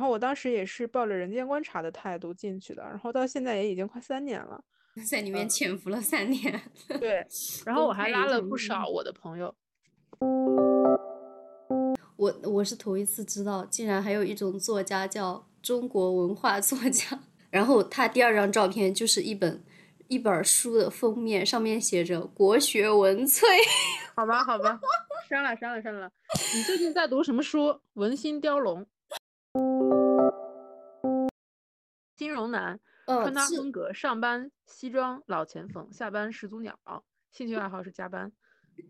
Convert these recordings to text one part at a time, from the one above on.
嗯，然后我当时也是抱着人间观察的态度进去的，然后到现在也已经快三年了，在里面潜伏了三年。对，然后我还拉了不少我的朋友。我我是头一次知道，竟然还有一种作家叫中国文化作家。然后他第二张照片就是一本一本书的封面，上面写着“国学文萃”。好吧，好吧，删了，删了，删了。你最近在读什么书？文心雕龙。金融男，穿搭风格：上班西装老前锋，下班始祖鸟。兴趣爱好是加班。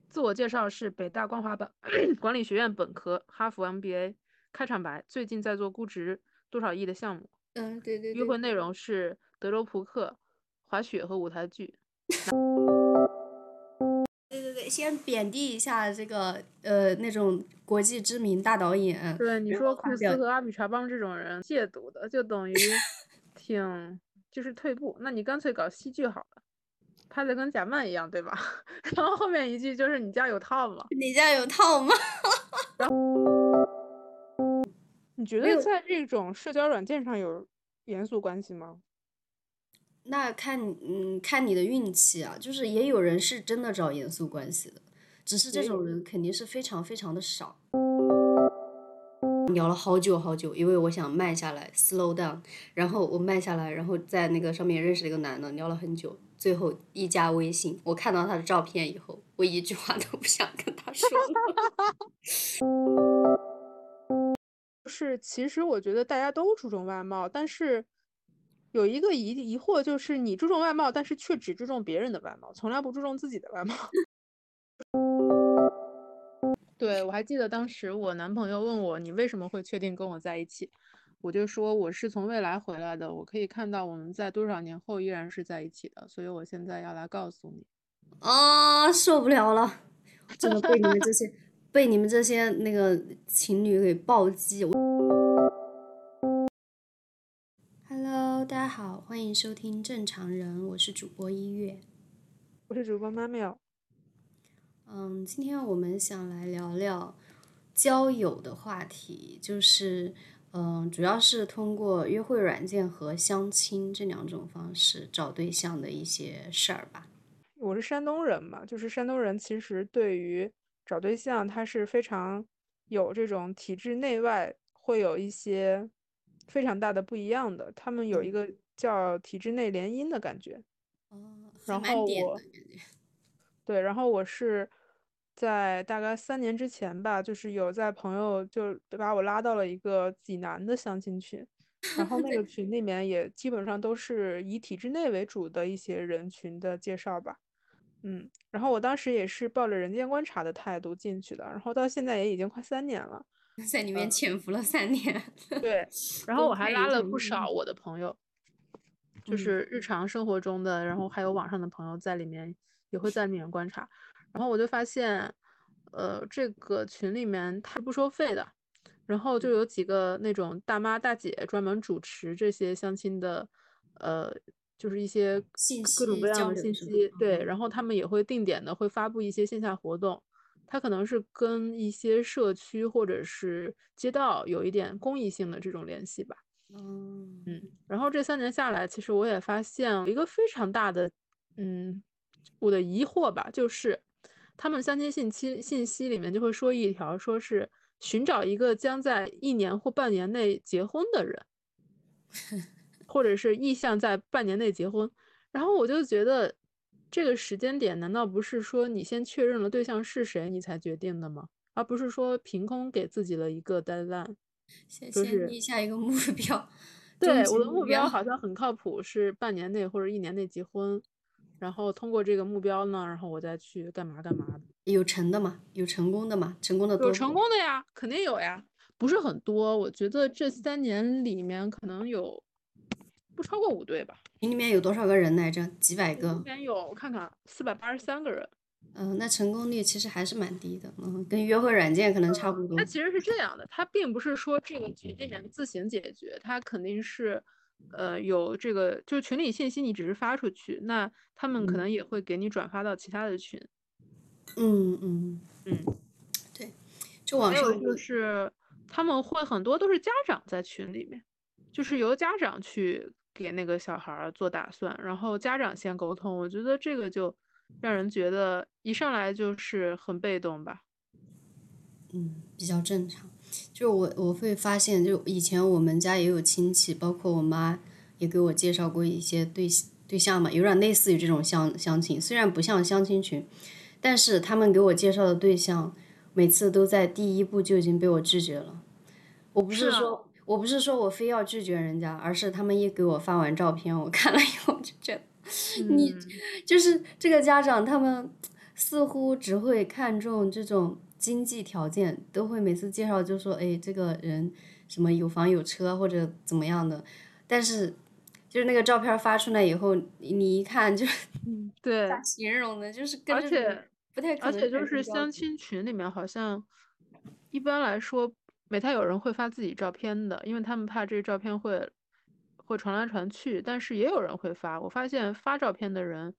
自我介绍是北大光华本 管理学院本科，哈佛 MBA。开场白：最近在做估值多少亿的项目。嗯，对对。对约会内容是德州扑克、滑雪和舞台剧。对对对，先贬低一下这个呃那种国际知名大导演。对，你说库斯和阿米查邦这种人亵渎的，就等于挺就是退步。那你干脆搞戏剧好了。拍的跟贾曼一样，对吧？然后后面一句就是你家有套吗？你家有套吗？然后你觉得在这种社交软件上有严肃关系吗？那看嗯看你的运气啊，就是也有人是真的找严肃关系的，只是这种人肯定是非常非常的少。聊了好久好久，因为我想慢下来，slow down。然后我慢下来，然后在那个上面认识了一个男的，聊了很久。最后一加微信，我看到他的照片以后，我一句话都不想跟他说。是，其实我觉得大家都注重外貌，但是有一个疑疑惑，就是你注重外貌，但是却只注重别人的外貌，从来不注重自己的外貌。对我还记得当时我男朋友问我，你为什么会确定跟我在一起？我就说我是从未来回来的，我可以看到我们在多少年后依然是在一起的，所以我现在要来告诉你。啊，受不了了，真的被你们这些被你们这些那个情侣给暴击。Hello，大家好，欢迎收听正常人，我是主播一月，我是主播妈喵。嗯，今天我们想来聊聊交友的话题，就是。嗯，主要是通过约会软件和相亲这两种方式找对象的一些事儿吧。我是山东人嘛，就是山东人其实对于找对象，他是非常有这种体制内外会有一些非常大的不一样的。他们有一个叫体制内联姻的感觉。哦，然后我，对，然后我是。在大概三年之前吧，就是有在朋友就把我拉到了一个济南的相亲群，然后 那个群里面也基本上都是以体制内为主的一些人群的介绍吧，嗯，然后我当时也是抱着人间观察的态度进去的，然后到现在也已经快三年了，在里面潜伏了三年，对，然后我还拉了不少我的朋友，就是日常生活中的，然后还有网上的朋友在里面也会在里面观察。然后我就发现，呃，这个群里面它是不收费的，然后就有几个那种大妈大姐专门主持这些相亲的，呃，就是一些各种各样的信息，对，然后他们也会定点的会发布一些线下活动，它可能是跟一些社区或者是街道有一点公益性的这种联系吧，嗯嗯，然后这三年下来，其实我也发现一个非常大的，嗯，我的疑惑吧，就是。他们相亲信息信息里面就会说一条，说是寻找一个将在一年或半年内结婚的人，或者是意向在半年内结婚。然后我就觉得，这个时间点难道不是说你先确认了对象是谁，你才决定的吗？而不是说凭空给自己了一个 deadline，先先立下一个目标。对，我的目标好像很靠谱，是半年内或者一年内结婚。然后通过这个目标呢，然后我再去干嘛干嘛的。有成的吗？有成功的吗？成功的有成功的呀，肯定有呀，不是很多。我觉得这三年里面可能有不超过五对吧。群里面有多少个人来着？几百个。里面有我看看，四百八十三个人。嗯，那成功率其实还是蛮低的。嗯，跟约会软件可能差不多。它其实是这样的，它并不是说这个局里面自行解决，它肯定是。呃，有这个就是群里信息，你只是发出去，那他们可能也会给你转发到其他的群。嗯嗯嗯，对，就网上就是他们会很多都是家长在群里面，就是由家长去给那个小孩做打算，然后家长先沟通。我觉得这个就让人觉得一上来就是很被动吧。嗯，比较正常。就我我会发现，就以前我们家也有亲戚，包括我妈也给我介绍过一些对对象嘛，有点类似于这种相相亲，虽然不像相亲群，但是他们给我介绍的对象，每次都在第一步就已经被我拒绝了。我不是说，我不是说我非要拒绝人家，而是他们一给我发完照片，我看了以后就觉得，你就是这个家长，他们似乎只会看重这种。经济条件都会每次介绍就说，哎，这个人什么有房有车或者怎么样的，但是就是那个照片发出来以后，你一看就，对，咋形容的，就是跟而且不太可能，而且就是相亲群里面好像一般来说没太有人会发自己照片的，因为他们怕这照片会会传来传去，但是也有人会发，我发现发照片的人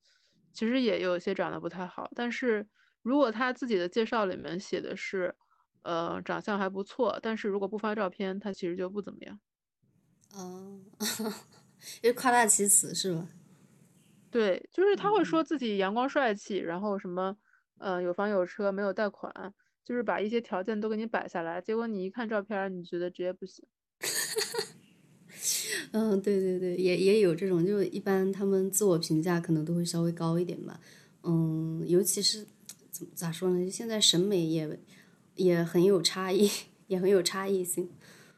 其实也有些长得不太好，但是。如果他自己的介绍里面写的是，呃，长相还不错，但是如果不发照片，他其实就不怎么样。哦，就夸大其词是吧？对，就是他会说自己阳光帅气，然后什么，呃，有房有车，没有贷款，就是把一些条件都给你摆下来，结果你一看照片，你觉得直接不行。嗯，对对对，也也有这种，就一般他们自我评价可能都会稍微高一点吧。嗯，尤其是。咋说呢？现在审美也也很有差异，也很有差异性。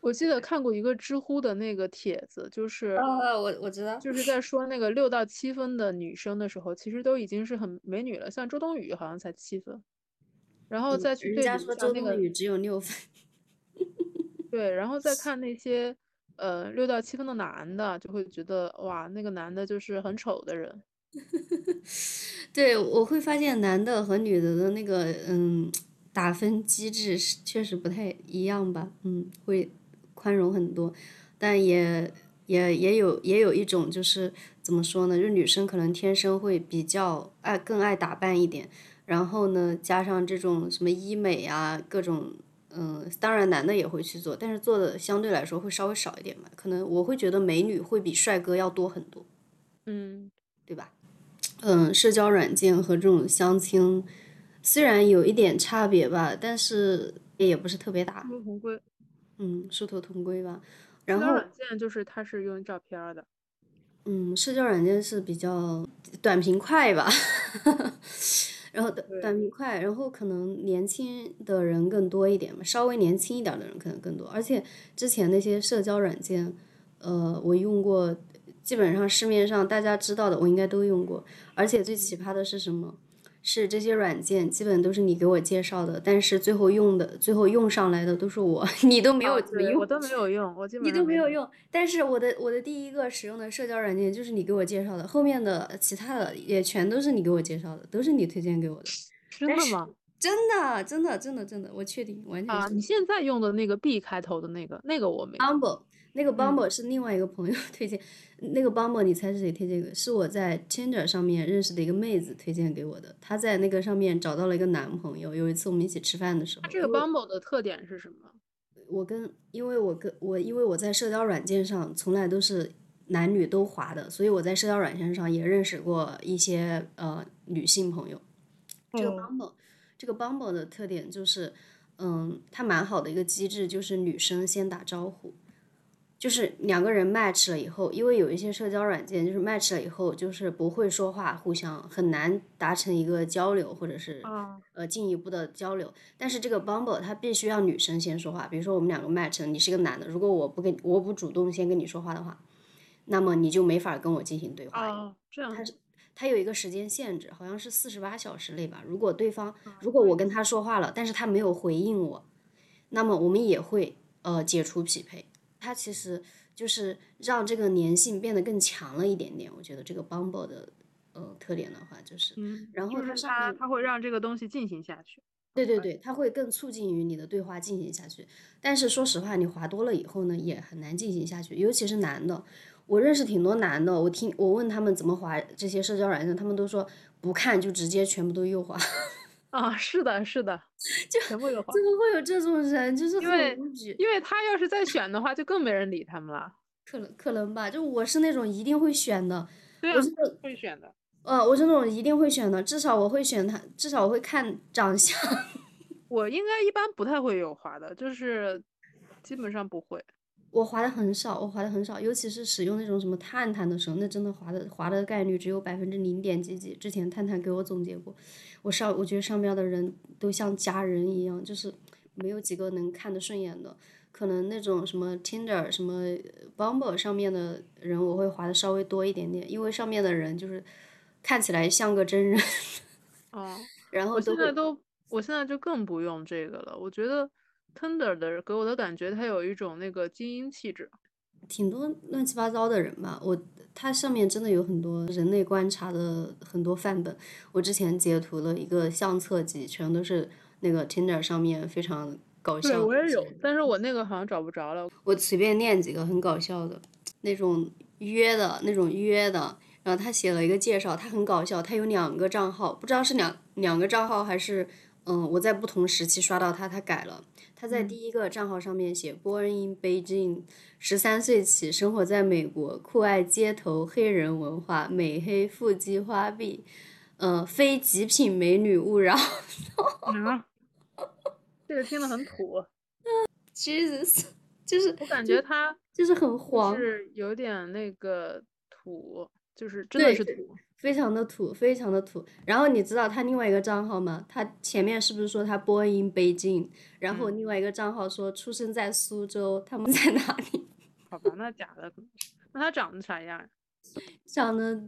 我记得看过一个知乎的那个帖子，就是啊，我我知道，就是在说那个六到七分的女生的时候，其实都已经是很美女了。像周冬雨好像才七分，然后再去对比说周冬雨只有六分。对，然后再看那些呃六到七分的男的，就会觉得哇，那个男的就是很丑的人。对，我会发现男的和女的的那个嗯打分机制是确实不太一样吧，嗯，会宽容很多，但也也也有也有一种就是怎么说呢，就是女生可能天生会比较爱更爱打扮一点，然后呢加上这种什么医美啊各种嗯，当然男的也会去做，但是做的相对来说会稍微少一点嘛，可能我会觉得美女会比帅哥要多很多，嗯，对吧？嗯，社交软件和这种相亲虽然有一点差别吧，但是也不是特别大。殊途同归。嗯，殊途同归吧。然后。软件就是它是用照片的。嗯，社交软件是比较短平快吧。然后短短平快，然后可能年轻的人更多一点嘛，稍微年轻一点的人可能更多。而且之前那些社交软件，呃，我用过。基本上市面上大家知道的，我应该都用过。而且最奇葩的是什么？是这些软件基本都是你给我介绍的，但是最后用的、最后用上来的都是我，你都没有怎么用。我都没有用，我基本你都没有用。但是我的我的第一个使用的社交软件就是你给我介绍的，后面的其他的也全都是你给我介绍的，都是你推荐给我的。真的吗？真的，真的，真的，真的，我确定，完全。啊，你现在用的那个 B 开头的那个，那个我没。那个 Bumble 是另外一个朋友 推荐，那个 Bumble 你猜是谁推荐的？是我在 Tinder 上面认识的一个妹子推荐给我的。她在那个上面找到了一个男朋友，有一次我们一起吃饭的时候。这个 Bumble 的特点是什么？我跟因为我跟我因为我在社交软件上从来都是男女都滑的，所以我在社交软件上也认识过一些呃女性朋友。这个 Bumble 这个 Bumble 的特点就是，嗯，它蛮好的一个机制，就是女生先打招呼。就是两个人 match 了以后，因为有一些社交软件就是 match 了以后就是不会说话，互相很难达成一个交流或者是呃进一步的交流。但是这个 Bumble 它必须要女生先说话，比如说我们两个 match，你是个男的，如果我不跟我不主动先跟你说话的话，那么你就没法跟我进行对话。哦，这样。它是它有一个时间限制，好像是四十八小时内吧。如果对方如果我跟他说话了，但是他没有回应我，那么我们也会呃解除匹配。它其实就是让这个粘性变得更强了一点点。我觉得这个 Bumble 的呃特点的话，就是，然后它上面它会让这个东西进行下去。对对对，它会更促进于你的对话进行下去。但是说实话，你滑多了以后呢，也很难进行下去，尤其是男的。我认识挺多男的，我听我问他们怎么滑这些社交软件，他们都说不看就直接全部都右滑。啊，是的，是的，就。怎么会有这种人？就是因为他要是再选的话，就更没人理他们了。可能可能吧，就我是那种一定会选的，对啊我是，会选的。呃，我是那种一定会选的，至少我会选他，至少我会看长相。我应该一般不太会有滑的，就是基本上不会。我滑的很少，我滑的很少，尤其是使用那种什么探探的时候，那真的滑的滑的概率只有百分之零点几几。之前探探给我总结过，我上我觉得上面的人都像家人一样，就是没有几个能看得顺眼的。可能那种什么 Tinder、什么 Bumble 上面的人，我会滑的稍微多一点点，因为上面的人就是看起来像个真人，哦，然后现在都，我现在就更不用这个了。我觉得 Tinder 的给我的感觉，他有一种那个精英气质。挺多乱七八糟的人吧。我它上面真的有很多人类观察的很多范本。我之前截图了一个相册集，全都是那个 Tinder 上面非常搞对，笑。我也有，但是我那个好像找不着了。我随便念几个很搞笑的，那种约的那种约的，然后他写了一个介绍，他很搞笑，他有两个账号，不知道是两两个账号还是嗯我在不同时期刷到他，他改了。他在第一个账号上面写 “Born in Beijing”，十三岁起生活在美国，酷爱街头黑人文化，美黑腹肌花臂，呃，非极品美女勿扰。啊，这个听着很土，Jesus，就是我感觉他就是很黄就黄。是有点那个土，就是真的是土。非常的土，非常的土。然后你知道他另外一个账号吗？他前面是不是说他 born in Beijing，然后嗯另外一个账号说出生在苏州，他们在哪里？好吧，那假的。那他长得啥样呀？长得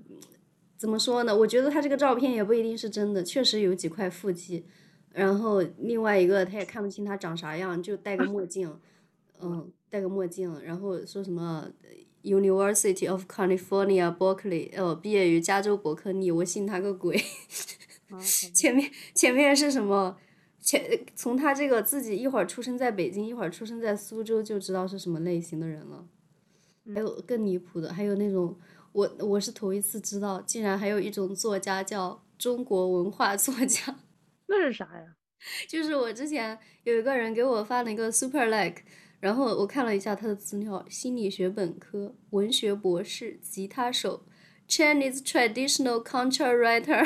怎么说呢？我觉得他这个照片也不一定是真的，确实有几块腹肌。然后另外一个他也看不清他长啥样，就戴个墨镜，嗯，戴个墨镜，然后说什么 University of California Berkeley，呃，毕业于加州伯克利，我信他个鬼。前面前面是什么？前从他这个自己一会儿出生在北京，一会儿出生在苏州，就知道是什么类型的人了。还有更离谱的，还有那种我我是头一次知道，竟然还有一种作家叫中国文化作家。那是啥呀？就是我之前有一个人给我发了一个 super like，然后我看了一下他的资料，心理学本科、文学博士、吉他手、Chinese traditional culture writer。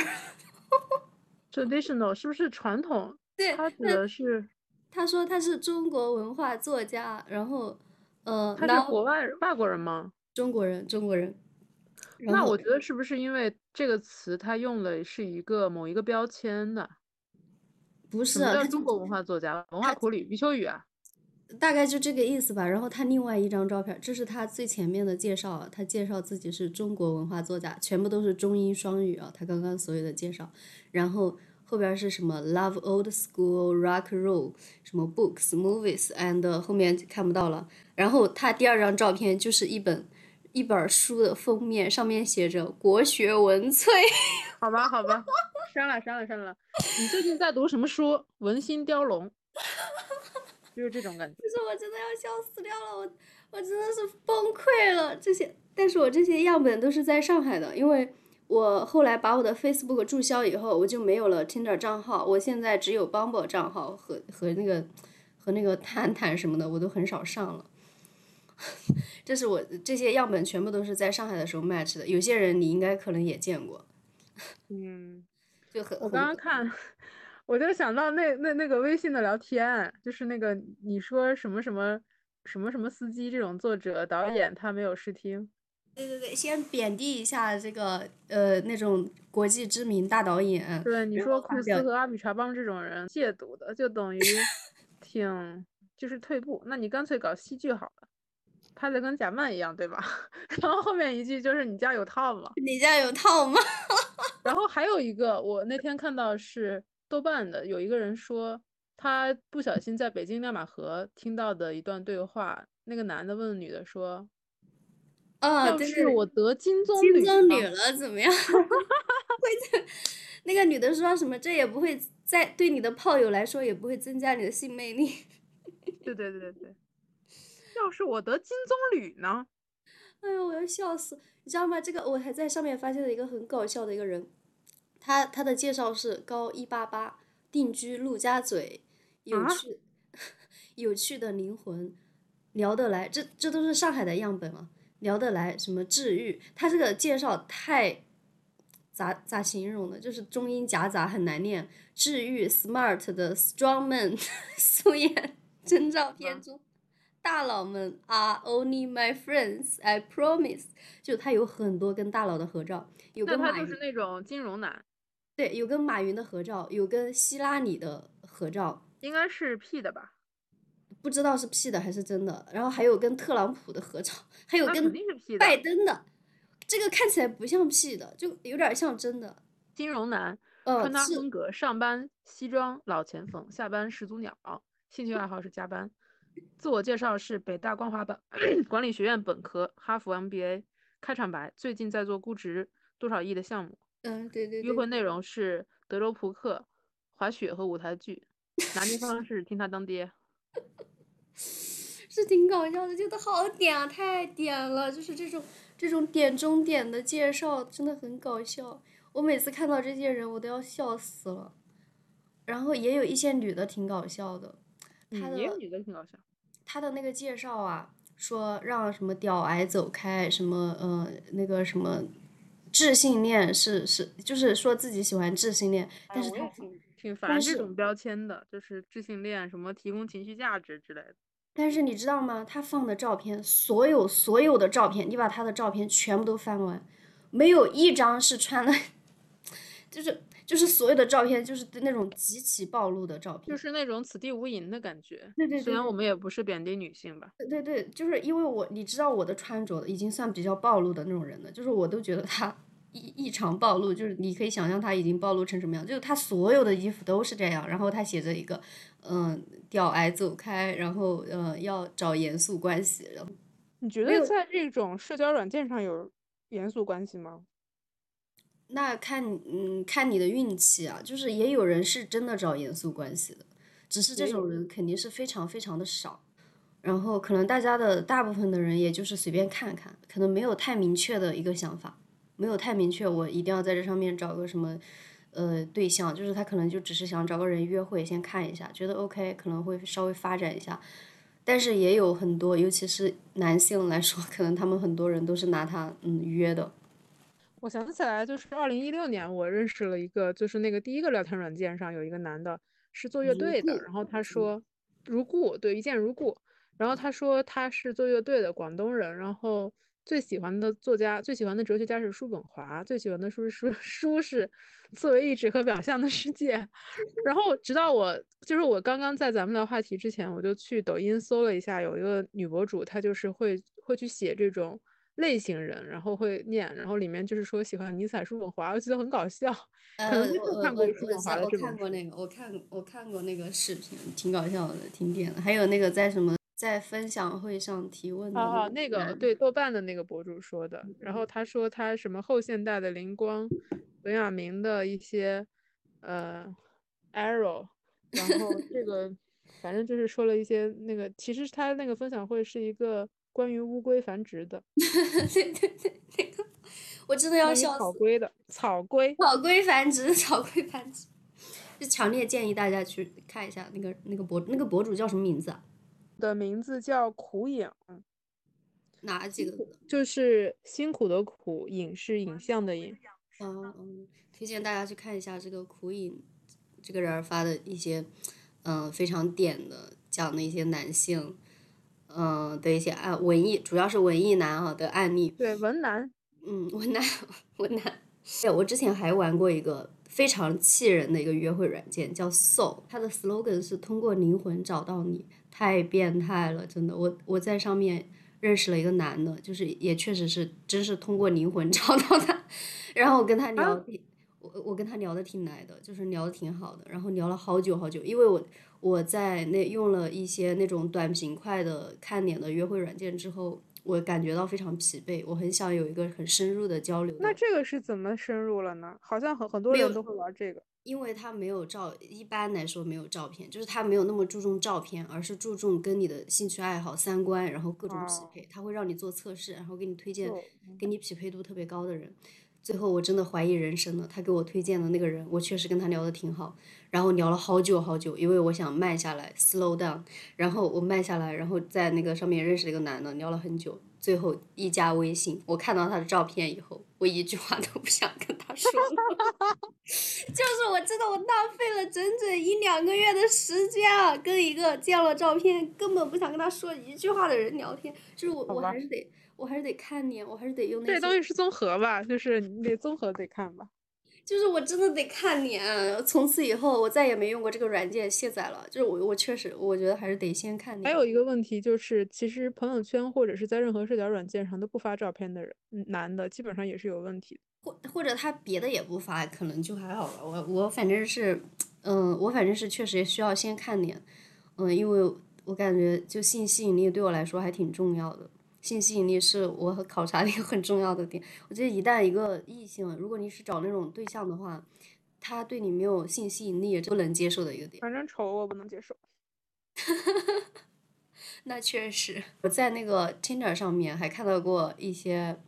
traditional 是不是传统？对，他指的是他说他是中国文化作家，然后呃，他是国外外国人吗？中国人，中国人。那我觉得是不是因为这个词他用的是一个某一个标签的？不是啊，叫中国文化作家？文化苦旅余秋雨啊？大概就这个意思吧。然后他另外一张照片，这是他最前面的介绍，他介绍自己是中国文化作家，全部都是中英双语啊。他刚刚所有的介绍，然后后边是什么 Love old school rock roll，什么 books movies and 后面看不到了。然后他第二张照片就是一本一本书的封面，上面写着国学文萃。好吧，好吧，删了，删了，删了。你最近在读什么书？文心雕龙，就是这种感觉。就是我真的要笑死掉了，我我真的是崩溃了。这些，但是我这些样本都是在上海的，因为我后来把我的 Facebook 注销以后，我就没有了 Tinder 账号，我现在只有 Bumble 账号和和那个和那个探探什么的，我都很少上了。这是我这些样本全部都是在上海的时候 match 的，有些人你应该可能也见过，嗯，就很我刚刚看，我就想到那那那个微信的聊天，就是那个你说什么什么什么什么司机这种作者导演他没有试听。对对对，先贬低一下这个呃那种国际知名大导演，对，你说库斯和阿比查邦这种人戒毒的，就等于 挺就是退步。那你干脆搞戏剧好了，拍的跟贾曼一样，对吧？然后后面一句就是你家有套吗？你家有套吗？然后还有一个，我那天看到是豆瓣的，有一个人说他不小心在北京亮马河听到的一段对话，那个男的问女的说啊，要对对对是我得金棕金榈呢棕榈了怎么样？会这那个女的说什么？这也不会在对你的炮友来说也不会增加你的性魅力。对对对对对，要是我得金棕榈呢？哎呦，我要笑死！你知道吗？这个我还在上面发现了一个很搞笑的一个人，他他的介绍是高一八八，定居陆家嘴，有趣 有趣的灵魂，聊得来，这这都是上海的样本啊，聊得来，什么治愈，他这个介绍太咋咋形容呢？就是中英夹杂，很难念。治愈 smart 的 strong man 素颜真照片中。大佬们 are only my friends, I promise。就他有很多跟大佬的合照，有跟马云，就是那种金融男。对，有跟马云的合照，有跟希拉里的合照，应该是 P 的吧？不知道是 P 的还是真的。然后还有跟特朗普的合照，还有跟拜登的。这个看起来不像 P 的，就有点像真的。金融男，穿搭风格：上班西装老前锋，下班始祖鸟。兴趣爱好是加班。自我介绍是北大光华本 管理学院本科，哈佛 MBA。开场白：最近在做估值多少亿的项目。嗯，对对。约会内容是德州扑克、滑雪和舞台剧。拿捏方式：听他当爹。是挺搞笑的，觉得好点啊，太点了，就是这种这种点中点的介绍真的很搞笑。我每次看到这些人，我都要笑死了。然后也有一些女的挺搞笑的。也有女的挺搞笑。他的那个介绍啊，说让什么屌癌走开，什么呃那个什么，智性恋是是，就是说自己喜欢智性恋，但是他挺挺烦这种标签的，就是智性恋什么提供情绪价值之类的。但是你知道吗？他放的照片，所有所有的照片，你把他的照片全部都翻完，没有一张是穿的，就是。就是所有的照片，就是那种极其暴露的照片，就是那种此地无银的感觉。对对，虽然我们也不是贬低女性吧。对对对，就是因为我，你知道我的穿着已经算比较暴露的那种人了，就是我都觉得他异异常暴露，就是你可以想象他已经暴露成什么样，就是他所有的衣服都是这样，然后他写着一个，嗯，屌癌走开，然后呃要找严肃关系。然后你觉得在这种社交软件上有严肃关系吗？那看嗯看你的运气啊，就是也有人是真的找严肃关系的，只是这种人肯定是非常非常的少，然后可能大家的大部分的人也就是随便看看，可能没有太明确的一个想法，没有太明确我一定要在这上面找个什么呃对象，就是他可能就只是想找个人约会先看一下，觉得 OK 可能会稍微发展一下，但是也有很多，尤其是男性来说，可能他们很多人都是拿他嗯约的。我想起来，就是二零一六年，我认识了一个，就是那个第一个聊天软件上有一个男的，是做乐队的。然后他说，如故，对，一见如故。然后他说他是做乐队的，广东人。然后最喜欢的作家，最喜欢的哲学家是叔本华，最喜欢的书是书 书是《自为意志和表象的世界》。然后直到我，就是我刚刚在咱们聊话题之前，我就去抖音搜了一下，有一个女博主，她就是会会去写这种。类型人，然后会念，然后里面就是说喜欢尼采、叔本华，我觉得很搞笑。呃，我看过叔本华的我看过那个，我看我看过那个视频，挺搞笑的，挺点的。还有那个在什么在分享会上提问的。哦，那个对豆瓣的那个博主说的。然后他说他什么后现代的灵光，本雅明的一些呃 arrow，然后这个反正就是说了一些那个，其实他那个分享会是一个。关于乌龟繁殖的，对对对，那个我真的要笑死。草龟的草龟，草龟繁殖，草龟繁殖，就强烈建议大家去看一下那个那个博那个博主叫什么名字啊？的名字叫苦影。哪几个？就是辛苦的苦，影是影像的影。嗯嗯，推荐大家去看一下这个苦影这个人发的一些嗯非常点的讲的一些男性。嗯的一些案文艺，主要是文艺男啊的案例。对文男，嗯文男文男。对，我之前还玩过一个非常气人的一个约会软件，叫 Soul，它的 slogan 是通过灵魂找到你，太变态了，真的。我我在上面认识了一个男的，就是也确实是真是通过灵魂 找到他，然后我跟他聊，我我跟他聊的挺来的，就是聊的挺好的，然后聊了好久好久，因为我。我在那用了一些那种短平快的看脸的约会软件之后，我感觉到非常疲惫。我很想有一个很深入的交流。那这个是怎么深入了呢？好像很很多人都会玩这个。因为他没有照，一般来说没有照片，就是他没有那么注重照片，而是注重跟你的兴趣爱好、三观，然后各种匹配。他会让你做测试，然后给你推荐给你匹配度特别高的人。最后我真的怀疑人生了。他给我推荐的那个人，我确实跟他聊的挺好，然后聊了好久好久，因为我想慢下来，slow down。然后我慢下来，然后在那个上面认识了一个男的，聊了很久，最后一加微信，我看到他的照片以后，我一句话都不想跟他说了。就是我真的我浪费了整整一两个月的时间啊，跟一个见了照片根本不想跟他说一句话的人聊天，就是我我还是得。我还是得看脸，我还是得用那这东西是综合吧，就是你得综合得看吧。就是我真的得看脸，从此以后我再也没用过这个软件，卸载了。就是我我确实我觉得还是得先看脸。还有一个问题就是，其实朋友圈或者是在任何社交软件上都不发照片的人，男的基本上也是有问题。或或者他别的也不发，可能就还好了。我我反正是，嗯，我反正是确实也需要先看脸，嗯，因为我感觉就性吸引力对我来说还挺重要的。性吸引力是我和考察的一个很重要的点。我觉得一旦一个异性，如果你是找那种对象的话，他对你没有性吸引力，不能接受的一个点。反正丑我不能接受。那确实，我在那个 Tinder 上面还看到过一些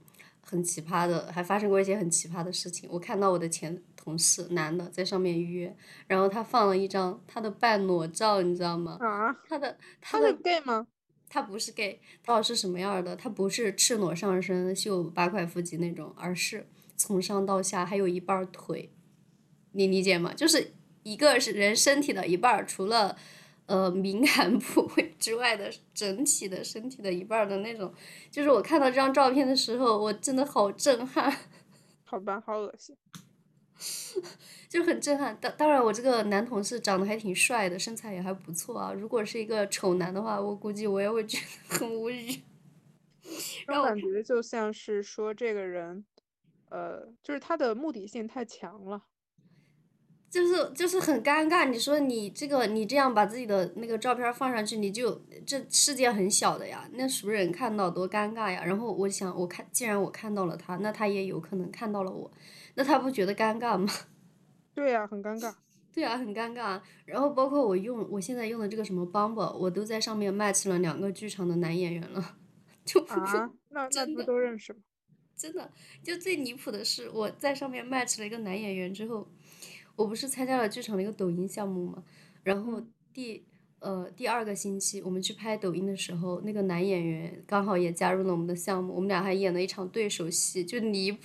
很奇葩的，还发生过一些很奇葩的事情。我看到我的前同事男的在上面约，然后他放了一张他的半裸照，你知道吗？啊。他的他的 gay 吗？他不是 gay，他是什么样的？他不是赤裸上身秀八块腹肌那种，而是从上到下还有一半腿，你理解吗？就是一个是人身体的一半，除了呃敏感部位之外的整体的身体的一半的那种。就是我看到这张照片的时候，我真的好震撼。好吧，好恶心。就很震撼，当当然我这个男同事长得还挺帅的，身材也还不错啊。如果是一个丑男的话，我估计我也会觉得很无语。我感觉就像是说这个人，呃，就是他的目的性太强了，就是就是很尴尬。你说你这个你这样把自己的那个照片放上去，你就这世界很小的呀，那熟人看到多尴尬呀。然后我想，我看既然我看到了他，那他也有可能看到了我。那他不觉得尴尬吗？对呀，很尴尬。对呀，很尴尬。然后包括我用我现在用的这个什么 Bumble，我都在上面 match 了两个剧场的男演员了。就啊，那 那不都认识吗？真的，就最离谱的是，我在上面 match 了一个男演员之后，我不是参加了剧场的一个抖音项目嘛？然后第呃第二个星期我们去拍抖音的时候，那个男演员刚好也加入了我们的项目，我们俩还演了一场对手戏，就离谱。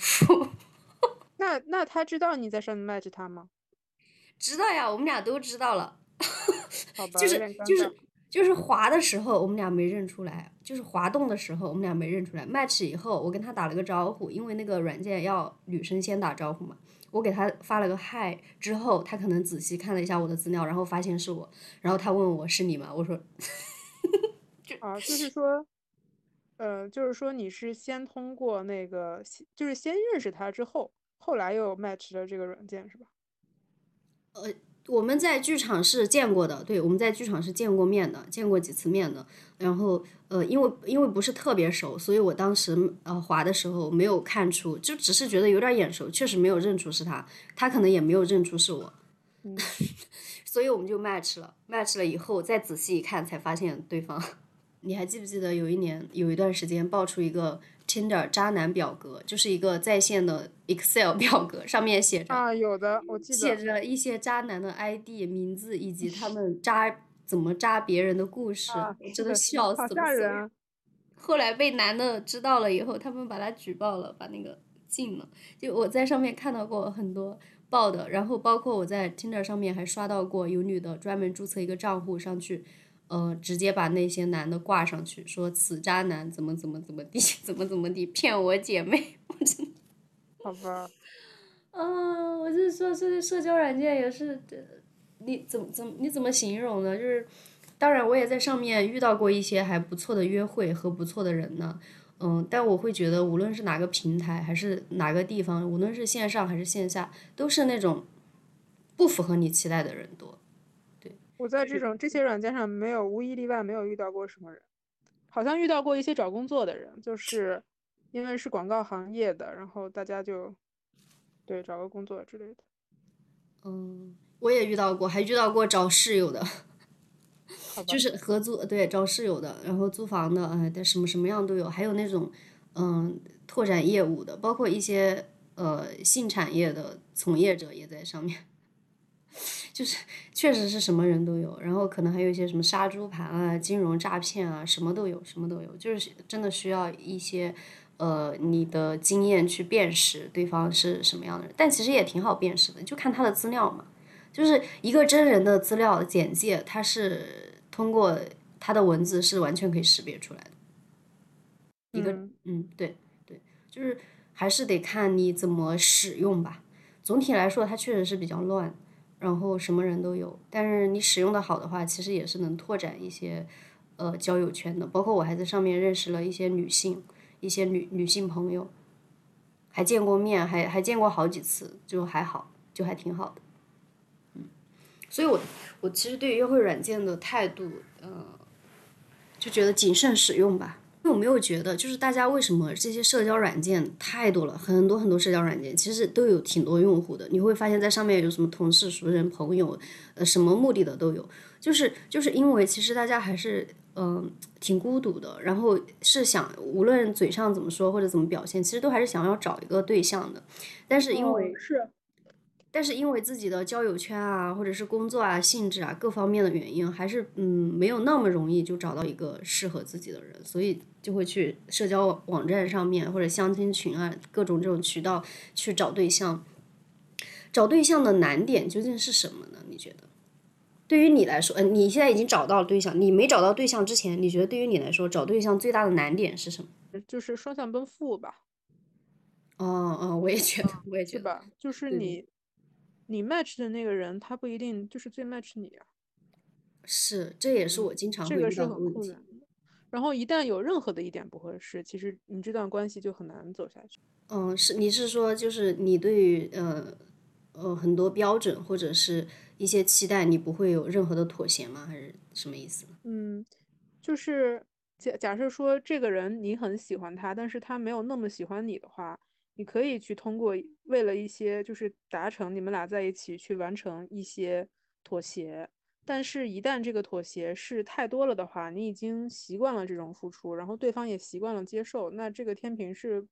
那那他知道你在上面 match 他吗？知道呀，我们俩都知道了。好吧，就是就是就是滑的时候我们俩没认出来，就是滑动的时候我们俩没认出来。match 以后我跟他打了个招呼，因为那个软件要女生先打招呼嘛。我给他发了个嗨之后，他可能仔细看了一下我的资料，然后发现是我，然后他问我是你吗？我说，就啊，就是 说。呃，就是说你是先通过那个，就是先认识他之后，后来又 match 了这个软件是吧？呃，我们在剧场是见过的，对，我们在剧场是见过面的，见过几次面的。然后，呃，因为因为不是特别熟，所以我当时呃滑的时候没有看出，就只是觉得有点眼熟，确实没有认出是他，他可能也没有认出是我。所以我们就 match 了，match 了以后再仔细一看，才发现对方。你还记不记得有一年有一段时间爆出一个 Tinder 渣男表格，就是一个在线的 Excel 表格，上面写着啊，有的我记得写着一些渣男的 ID 名字以及他 们渣怎么渣别人的故事，真的笑死了。后来被男的知道了以后，他们把他举报了，把那个禁了。就我在上面看到过很多报的，然后包括我在 Tinder 上面还刷到过有女的专门注册一个账户上去。呃，直接把那些男的挂上去，说此渣男怎么怎么怎么地，怎么怎么地骗我姐妹，我真，好吧，啊，我是说，这些社交软件也是，你怎么怎么你怎么形容呢？就是，当然我也在上面遇到过一些还不错的约会和不错的人呢，嗯，但我会觉得无论是哪个平台还是哪个地方，无论是线上还是线下，都是那种不符合你期待的人多。我在这种这些软件上没有无一例外没有遇到过什么人，好像遇到过一些找工作的人，就是因为是广告行业的，然后大家就对找个工作之类的。嗯，我也遇到过，还遇到过找室友的，就是合租对找室友的，然后租房的，哎，但什么什么样都有，还有那种嗯拓展业务的，包括一些呃性产业的从业者也在上面，就是确实是什么人都有，然后可能还有一些什么杀猪盘啊、金融诈骗啊，什么都有，什么都有，就是真的需要一些呃你的经验去辨识对方是什么样的人，但其实也挺好辨识的，就看他的资料嘛，就是一个真人的资料简介，他是通过他的文字是完全可以识别出来的。一个嗯，对对，就是还是得看你怎么使用吧。总体来说，它确实是比较乱，然后什么人都有。但是你使用的好的话，其实也是能拓展一些呃交友圈的。包括我还在上面认识了一些女性，一些女女性朋友，还见过面，还还见过好几次，就还好，就还挺好的。嗯，所以我我其实对于约会软件的态度，呃，就觉得谨慎使用吧。有没有觉得，就是大家为什么这些社交软件太多了，很多很多社交软件其实都有挺多用户的。你会发现在上面有什么同事、熟人、朋友，呃，什么目的的都有。就是就是因为其实大家还是嗯挺孤独的，然后是想无论嘴上怎么说或者怎么表现，其实都还是想要找一个对象的。但是因为是。但是因为自己的交友圈啊，或者是工作啊、性质啊各方面的原因，还是嗯没有那么容易就找到一个适合自己的人，所以就会去社交网站上面或者相亲群啊各种这种渠道去找对象。找对象的难点究竟是什么呢？你觉得？对于你来说，嗯，你现在已经找到了对象，你没找到对象之前，你觉得对于你来说找对象最大的难点是什么？就是双向奔赴吧。哦哦，我也觉得，我也觉得，吧？就是你。你 match 的那个人，他不一定就是最 match 你啊。是，这也是我经常会遇到的问题。然后一旦有任何的一点不合适，其实你这段关系就很难走下去。嗯，是，你是说就是你对于呃呃很多标准或者是一些期待，你不会有任何的妥协吗？还是什么意思？嗯，就是假假设说这个人你很喜欢他，但是他没有那么喜欢你的话。你可以去通过为了一些就是达成你们俩在一起去完成一些妥协，但是，一旦这个妥协是太多了的话，你已经习惯了这种付出，然后对方也习惯了接受，那这个天平是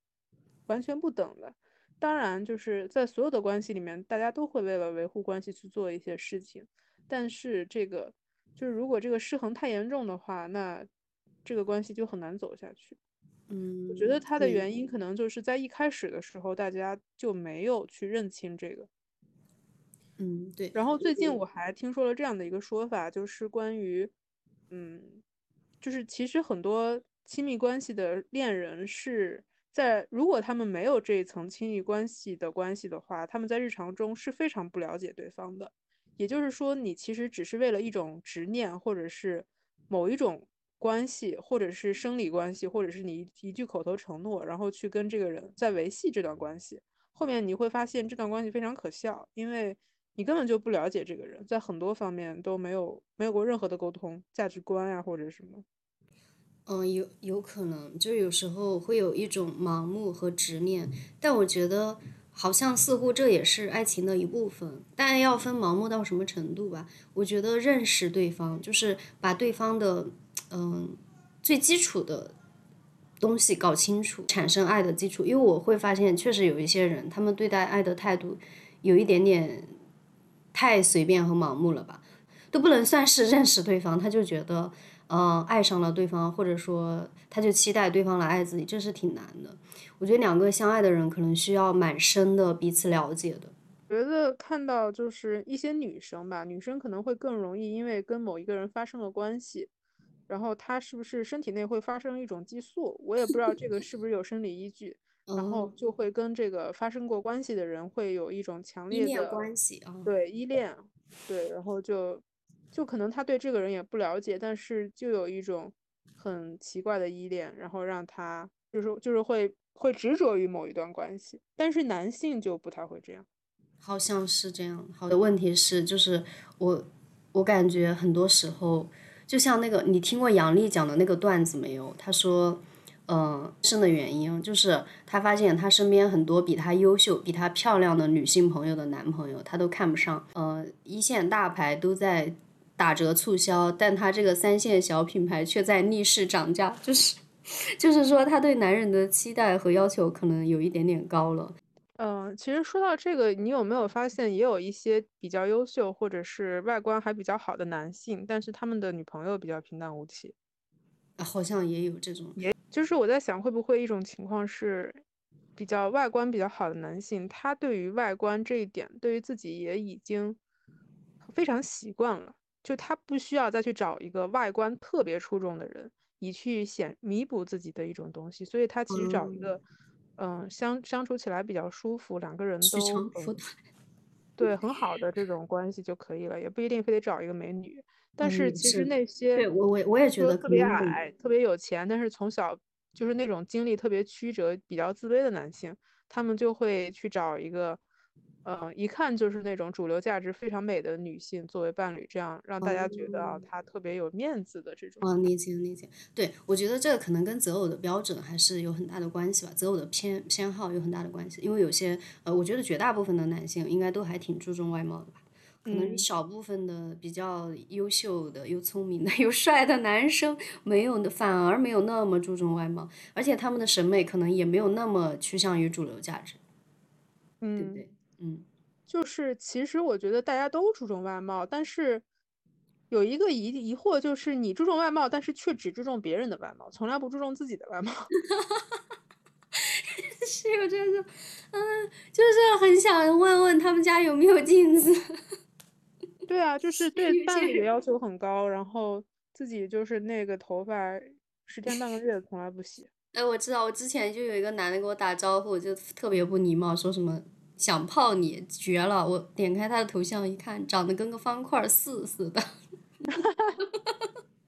完全不等的。当然，就是在所有的关系里面，大家都会为了维护关系去做一些事情，但是这个就是如果这个失衡太严重的话，那这个关系就很难走下去。嗯，我觉得它的原因可能就是在一开始的时候，大家就没有去认清这个。嗯，对。然后最近我还听说了这样的一个说法，就是关于，嗯，就是其实很多亲密关系的恋人是在如果他们没有这一层亲密关系的关系的话，他们在日常中是非常不了解对方的。也就是说，你其实只是为了一种执念，或者是某一种。关系，或者是生理关系，或者是你一句口头承诺，然后去跟这个人在维系这段关系，后面你会发现这段关系非常可笑，因为你根本就不了解这个人，在很多方面都没有没有过任何的沟通，价值观呀或者什么。嗯，有有可能，就有时候会有一种盲目和执念，但我觉得好像似乎这也是爱情的一部分，但要分盲目到什么程度吧。我觉得认识对方，就是把对方的。嗯，最基础的东西搞清楚，产生爱的基础。因为我会发现，确实有一些人，他们对待爱的态度有一点点太随便和盲目了吧，都不能算是认识对方，他就觉得，嗯，爱上了对方，或者说他就期待对方来爱自己，这是挺难的。我觉得两个相爱的人，可能需要蛮深的彼此了解的。觉得看到就是一些女生吧，女生可能会更容易，因为跟某一个人发生了关系。然后她是不是身体内会发生一种激素？我也不知道这个是不是有生理依据。然后就会跟这个发生过关系的人会有一种强烈的关系啊，对依恋，对，然后就就可能他对这个人也不了解，但是就有一种很奇怪的依恋，然后让他就是就是会会执着于某一段关系。但是男性就不太会这样，好像是这样。好的问题是，就是我我感觉很多时候。就像那个，你听过杨笠讲的那个段子没有？他说，嗯，生的原因就是他发现他身边很多比他优秀、比他漂亮的女性朋友的男朋友，他都看不上。呃，一线大牌都在打折促销，但他这个三线小品牌却在逆势涨价，就是，就是说他对男人的期待和要求可能有一点点高了。嗯，其实说到这个，你有没有发现，也有一些比较优秀或者是外观还比较好的男性，但是他们的女朋友比较平淡无奇。啊，好像也有这种，也就是我在想，会不会一种情况是，比较外观比较好的男性，他对于外观这一点，对于自己也已经非常习惯了，就他不需要再去找一个外观特别出众的人，以去显弥补自己的一种东西，所以他其实找一个。嗯，相相处起来比较舒服，两个人都对很好的这种关系就可以了，也不一定非得找一个美女。但是其实那些对我我我也觉得特别矮、特别有钱，但是从小就是那种经历特别曲折、比较自卑的男性，他们就会去找一个。嗯，一看就是那种主流价值非常美的女性作为伴侣，这样让大家觉得啊，她特别有面子的这种。嗯，理解理解。对，我觉得这个可能跟择偶的标准还是有很大的关系吧，择偶的偏偏好有很大的关系。因为有些呃，我觉得绝大部分的男性应该都还挺注重外貌的吧，可能少部分的比较优秀的、又聪明的、又帅的男生没有，反而没有那么注重外貌，而且他们的审美可能也没有那么趋向于主流价值，对不对？嗯，就是其实我觉得大家都注重外貌，但是有一个疑疑惑，就是你注重外貌，但是却只注重别人的外貌，从来不注重自己的外貌。是有这个，嗯，就是很想问问他们家有没有镜子。对啊，就是对伴侣的要求很高，然后自己就是那个头发十天半个月从来不洗。哎，我知道，我之前就有一个男的给我打招呼，就特别不礼貌，说什么。想泡你绝了！我点开他的头像一看，长得跟个方块四似的。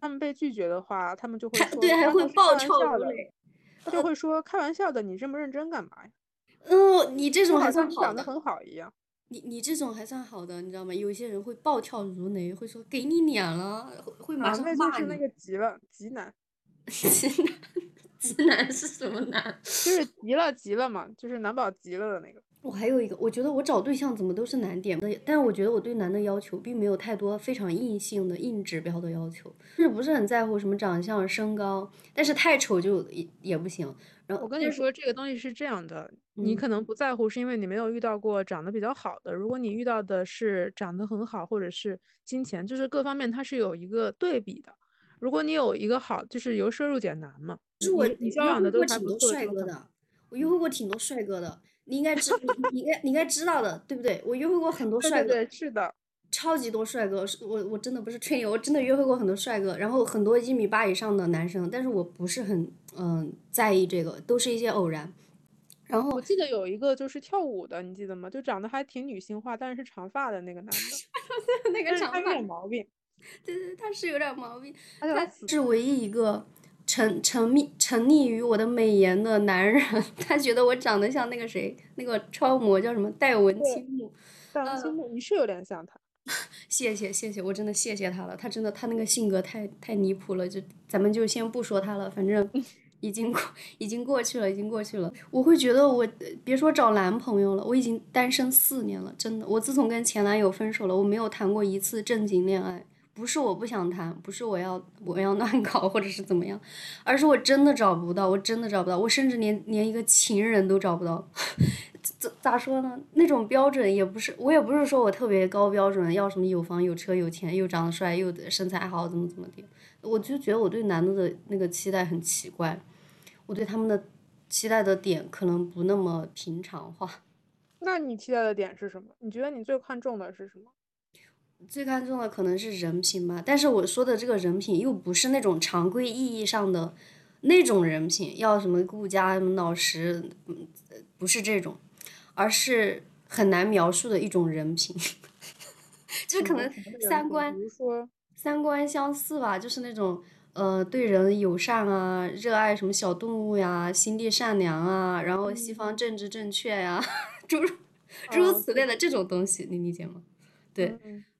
他们被拒绝的话，他们就会说，对，还会爆臭就会说开玩笑的，你这么认真干嘛呀？嗯，你这种还算好的，长得很好一样。你你这种还算好的，你知道吗？有些人会暴跳如雷，会说给你脸了，会马上骂你。那就是那个急了，急男。急男，急男是什么男？就是急了，急了嘛，就是男宝急了的那个。我还有一个，我觉得我找对象怎么都是难点的，但是我觉得我对男的要求并没有太多非常硬性的硬指标的要求，就是不是很在乎什么长相、身高，但是太丑就也也不行。然后我跟你说，这个东西是这样的，你可能不在乎，是因为你没有遇到过长得比较好的。如果你遇到的是长得很好，或者是金钱，就是各方面它是有一个对比的。如果你有一个好，就是由奢入俭难嘛。是我你交往的都挺多帅哥的，我约会过挺多帅哥的。你应该知，你应该你应该知道的，对不对？我约会过很多帅哥，对是的，超级多帅哥。我我真的不是吹牛，我真的约会过很多帅哥，然后很多一米八以上的男生，但是我不是很嗯在意这个，都是一些偶然。然后我记得有一个就是跳舞的，你记得吗？就长得还挺女性化，但是是长发的那个男的，那个长发有毛病。对对，他是有点毛病，他是唯一一个。沉沉迷沉溺于我的美颜的男人，他觉得我长得像那个谁，那个超模叫什么戴文青木。戴文青木，你是有点像他。谢谢谢谢，我真的谢谢他了，他真的他那个性格太太离谱了，就咱们就先不说他了，反正 已经过已经过去了，已经过去了。我会觉得我别说找男朋友了，我已经单身四年了，真的，我自从跟前男友分手了，我没有谈过一次正经恋爱。不是我不想谈，不是我要我要乱搞或者是怎么样，而是我真的找不到，我真的找不到，我甚至连连一个情人都找不到。咋咋说呢？那种标准也不是，我也不是说我特别高标准，要什么有房有车有钱又长得帅又身材好怎么怎么的。我就觉得我对男的的那个期待很奇怪，我对他们的期待的点可能不那么平常化。那你期待的点是什么？你觉得你最看重的是什么？最看重的可能是人品吧，但是我说的这个人品又不是那种常规意义上的那种人品，要什么顾家什么老实，不是这种，而是很难描述的一种人品，就可能三观，三观相似吧，就是那种呃对人友善啊，热爱什么小动物呀，心地善良啊，然后西方政治正确呀，诸如诸如此类的这种东西，你理解吗？对。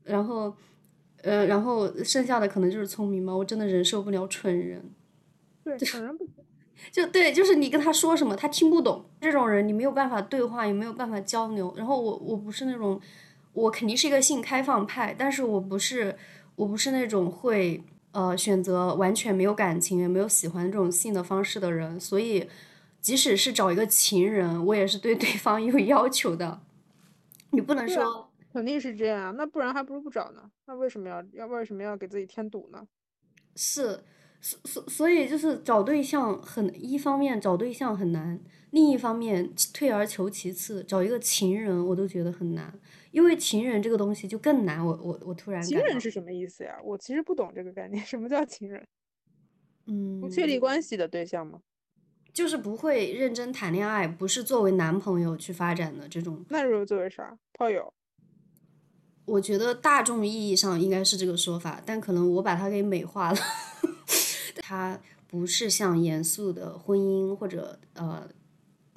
然后，呃，然后剩下的可能就是聪明嘛，我真的忍受不了蠢人。对，蠢人不行。就对，就是你跟他说什么，他听不懂。这种人你没有办法对话，也没有办法交流。然后我我不是那种，我肯定是一个性开放派，但是我不是，我不是那种会呃选择完全没有感情也没有喜欢这种性的方式的人。所以。即使是找一个情人，我也是对对方有要求的。你不能说，肯定是这样啊，那不然还不如不找呢。那为什么要要为什么要给自己添堵呢？是，所所所以就是找对象很一方面找对象很难，另一方面退而求其次，找一个情人我都觉得很难，因为情人这个东西就更难。我我我突然情人是什么意思呀？我其实不懂这个概念，什么叫情人？嗯，不确立关系的对象吗？就是不会认真谈恋爱，不是作为男朋友去发展的这种。那如果作为啥？炮友？我觉得大众意义上应该是这个说法，但可能我把它给美化了。它不是向严肃的婚姻或者呃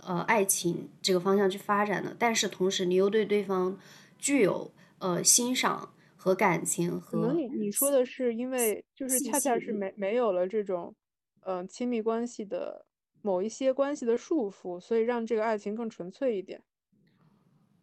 呃爱情这个方向去发展的，但是同时你又对对方具有呃欣赏和感情和。可能你你说的是因为就是恰恰是没没有了这种嗯亲密关系的某一些关系的束缚，所以让这个爱情更纯粹一点。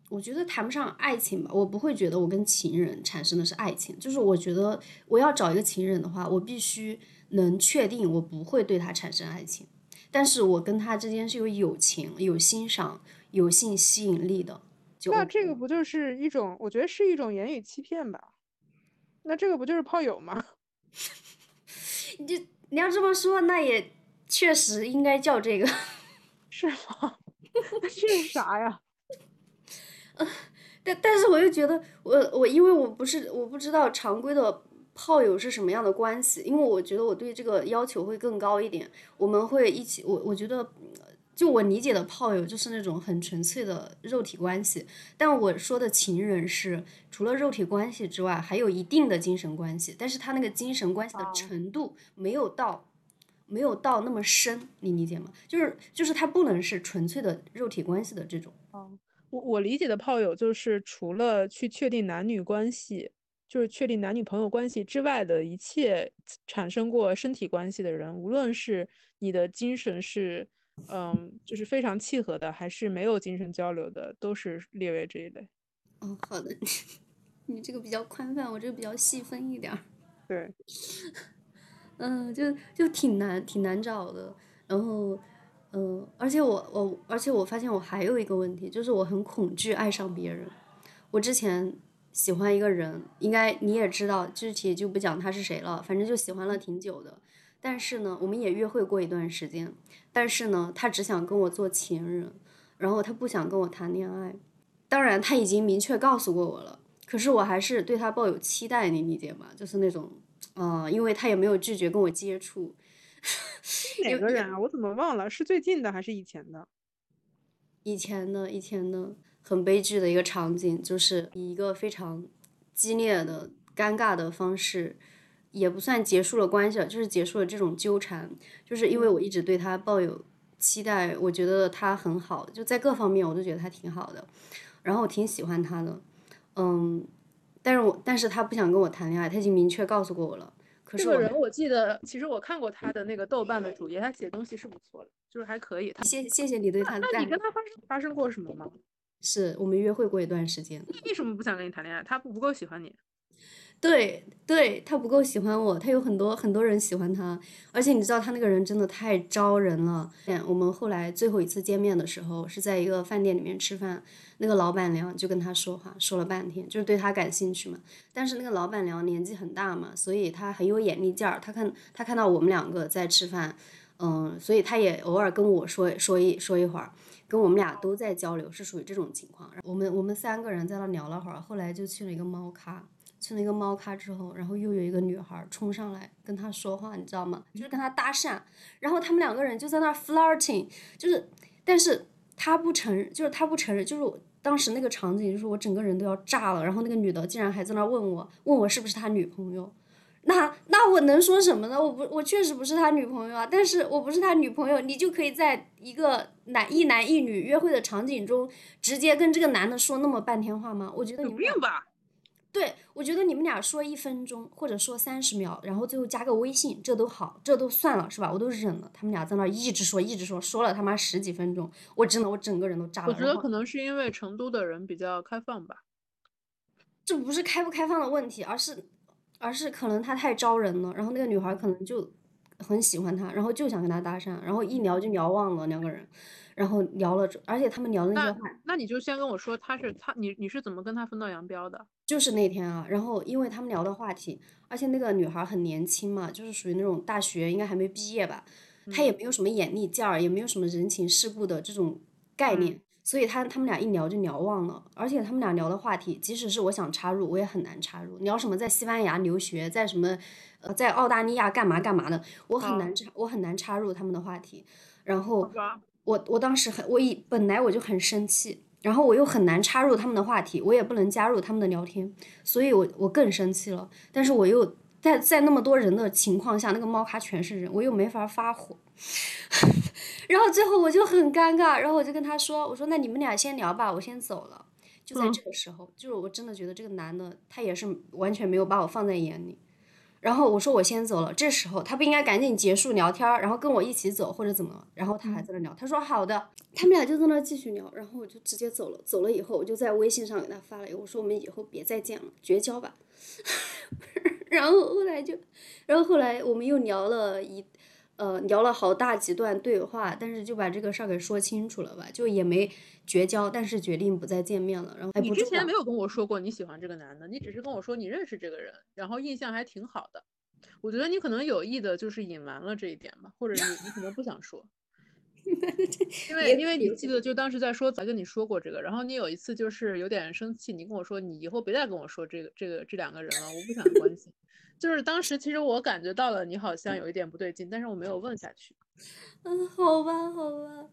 我觉得谈不上爱情吧，我不会觉得我跟情人产生的是爱情。就是我觉得我要找一个情人的话，我必须能确定我不会对他产生爱情，但是我跟他之间是有友情、有欣赏、有性吸引力的。那这个不就是一种？我觉得是一种言语欺骗吧。那这个不就是炮友吗？你你要这么说，那也确实应该叫这个，是吗？这是啥呀？但但是我又觉得，我我因为我不是我不知道常规的炮友是什么样的关系，因为我觉得我对这个要求会更高一点。我们会一起，我我觉得，就我理解的炮友就是那种很纯粹的肉体关系。但我说的情人是除了肉体关系之外，还有一定的精神关系，但是他那个精神关系的程度没有到没有到那么深，你理解吗？就是就是他不能是纯粹的肉体关系的这种。我我理解的炮友就是除了去确定男女关系，就是确定男女朋友关系之外的一切产生过身体关系的人，无论是你的精神是，嗯，就是非常契合的，还是没有精神交流的，都是列为这一类。哦，好的，你这个比较宽泛，我这个比较细分一点。对，嗯，就就挺难，挺难找的，然后。嗯，而且我我而且我发现我还有一个问题，就是我很恐惧爱上别人。我之前喜欢一个人，应该你也知道，具体就不讲他是谁了，反正就喜欢了挺久的。但是呢，我们也约会过一段时间，但是呢，他只想跟我做情人，然后他不想跟我谈恋爱。当然，他已经明确告诉过我了，可是我还是对他抱有期待，你理解吗？就是那种，嗯，因为他也没有拒绝跟我接触。哪个人啊？我怎么忘了？是最近的还是以前的？以前的，以前的，很悲剧的一个场景，就是以一个非常激烈的、尴尬的方式，也不算结束了关系，就是结束了这种纠缠。就是因为我一直对他抱有期待，我觉得他很好，就在各方面我都觉得他挺好的，然后我挺喜欢他的，嗯，但是我但是他不想跟我谈恋爱，他已经明确告诉过我了。这个人我记得，其实我看过他的那个豆瓣的主页，他写东西是不错的，就是还可以。谢谢谢你对他。那你跟他发生发生过什么吗？是我们约会过一段时间。你为什么不想跟你谈恋爱？他不不够喜欢你。对对，他不够喜欢我，他有很多很多人喜欢他，而且你知道他那个人真的太招人了。我们后来最后一次见面的时候是在一个饭店里面吃饭，那个老板娘就跟他说话，说了半天，就是对他感兴趣嘛。但是那个老板娘年纪很大嘛，所以她很有眼力劲儿。她看她看到我们两个在吃饭，嗯，所以她也偶尔跟我说说一说一会儿，跟我们俩都在交流，是属于这种情况。我们我们三个人在那聊了会儿，后来就去了一个猫咖。去了一个猫咖之后，然后又有一个女孩冲上来跟他说话，你知道吗？就是跟他搭讪，然后他们两个人就在那儿 flirting，就是，但是他不承认，就是他不承认，就是当时那个场景，就是我整个人都要炸了。然后那个女的竟然还在那问我，问我是不是他女朋友？那那我能说什么呢？我不，我确实不是他女朋友啊。但是我不是他女朋友，你就可以在一个男一男一女约会的场景中，直接跟这个男的说那么半天话吗？我觉得有病吧。对，我觉得你们俩说一分钟或者说三十秒，然后最后加个微信，这都好，这都算了，是吧？我都忍了。他们俩在那一直说，一直说，说了他妈十几分钟，我真的，我整个人都炸了。我觉得可能是因为成都的人比较开放吧。这不是开不开放的问题，而是，而是可能他太招人了。然后那个女孩可能就很喜欢他，然后就想跟他搭讪，然后一聊就聊忘了两个人，然后聊了，而且他们聊的那些话，那你就先跟我说他是他你你是怎么跟他分道扬镳的？就是那天啊，然后因为他们聊的话题，而且那个女孩很年轻嘛，就是属于那种大学应该还没毕业吧，她也没有什么眼力劲儿，也没有什么人情世故的这种概念。所以他他们俩一聊就聊忘了，而且他们俩聊的话题，即使是我想插入，我也很难插入。聊什么在西班牙留学，在什么呃在澳大利亚干嘛干嘛的，我很难插，我很难插入他们的话题。然后我我当时很我一本来我就很生气，然后我又很难插入他们的话题，我也不能加入他们的聊天，所以我我更生气了。但是我又在在那么多人的情况下，那个猫咖全是人，我又没法发火。然后最后我就很尴尬，然后我就跟他说：“我说那你们俩先聊吧，我先走了。”就在这个时候，就是我真的觉得这个男的他也是完全没有把我放在眼里。然后我说我先走了，这时候他不应该赶紧结束聊天，然后跟我一起走或者怎么？然后他还在那聊，他说好的，他们俩就在那继续聊，然后我就直接走了。走了以后，我就在微信上给他发了一个，我说我们以后别再见了，绝交吧。然后后来就，然后后来我们又聊了一。呃，聊了好大几段对话，但是就把这个事儿给说清楚了吧，就也没绝交，但是决定不再见面了。然后你之前没有跟我说过你喜欢这个男的，你只是跟我说你认识这个人，然后印象还挺好的。我觉得你可能有意的就是隐瞒了这一点吧，或者你你可能不想说，因为因为你记得就当时在说咱跟你说过这个，然后你有一次就是有点生气，你跟我说你以后别再跟我说这个这个这两个人了，我不想关心。就是当时，其实我感觉到了你好像有一点不对劲，但是我没有问下去。嗯，好吧，好吧，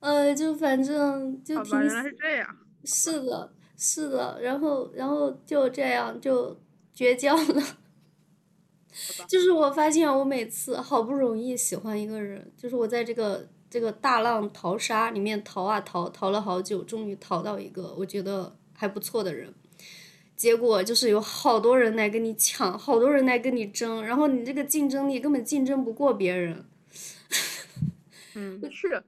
呃，就反正就挺。原来是这样。是的，是的，然后，然后就这样就绝交了。就是我发现，我每次好不容易喜欢一个人，就是我在这个这个大浪淘沙里面淘啊淘，淘了好久，终于淘到一个我觉得还不错的人。结果就是有好多人来跟你抢，好多人来跟你争，然后你这个竞争力根本竞争不过别人。嗯，是。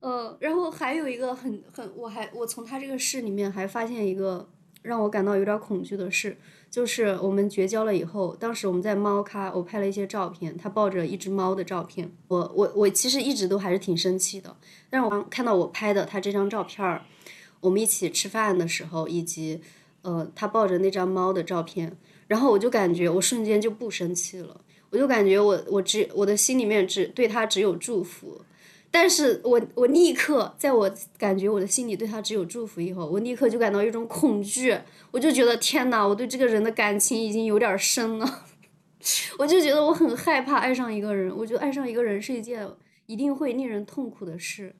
呃，然后还有一个很很，我还我从他这个事里面还发现一个让我感到有点恐惧的事，就是我们绝交了以后，当时我们在猫咖，我拍了一些照片，他抱着一只猫的照片，我我我其实一直都还是挺生气的，但是我看到我拍的他这张照片儿，我们一起吃饭的时候以及。呃，他抱着那张猫的照片，然后我就感觉我瞬间就不生气了，我就感觉我我只我的心里面只对他只有祝福，但是我我立刻在我感觉我的心里对他只有祝福以后，我立刻就感到一种恐惧，我就觉得天呐，我对这个人的感情已经有点深了，我就觉得我很害怕爱上一个人，我觉得爱上一个人是一件一定会令人痛苦的事，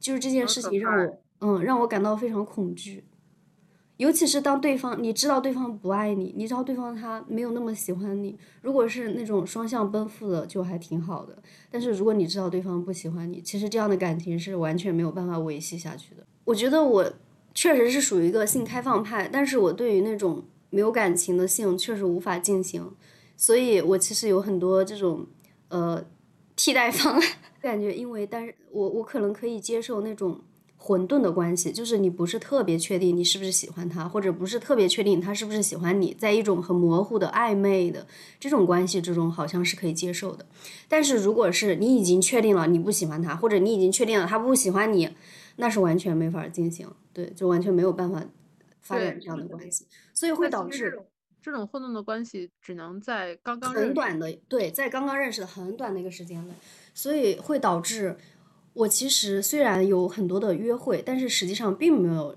就是这件事情让我嗯让我感到非常恐惧。尤其是当对方你知道对方不爱你，你知道对方他没有那么喜欢你，如果是那种双向奔赴的，就还挺好的。但是如果你知道对方不喜欢你，其实这样的感情是完全没有办法维系下去的。我觉得我确实是属于一个性开放派，但是我对于那种没有感情的性确实无法进行，所以我其实有很多这种呃替代方案。感觉因为，但是我我可能可以接受那种。混沌的关系，就是你不是特别确定你是不是喜欢他，或者不是特别确定他是不是喜欢你，在一种很模糊的暧昧的这种关系之中，好像是可以接受的。但是如果是你已经确定了你不喜欢他，或者你已经确定了他不喜欢你，那是完全没法进行，对，就完全没有办法发展这样的关系，所以会导致这种混沌的关系只能在刚刚很短的对，在刚刚认识的很短的一个时间内，所以会导致。我其实虽然有很多的约会，但是实际上并没有，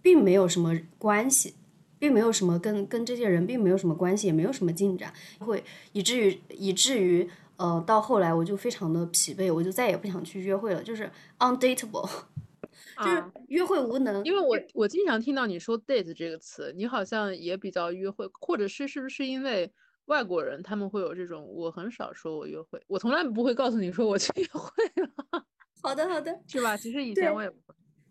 并没有什么关系，并没有什么跟跟这些人并没有什么关系，也没有什么进展，会以至于以至于呃到后来我就非常的疲惫，我就再也不想去约会了，就是 undateable，就是约会无能。因为我我经常听到你说 date 这个词，你好像也比较约会，或者是是不是因为外国人他们会有这种，我很少说我约会，我从来不会告诉你说我去约会了。好的，好的，是吧？其实以前我也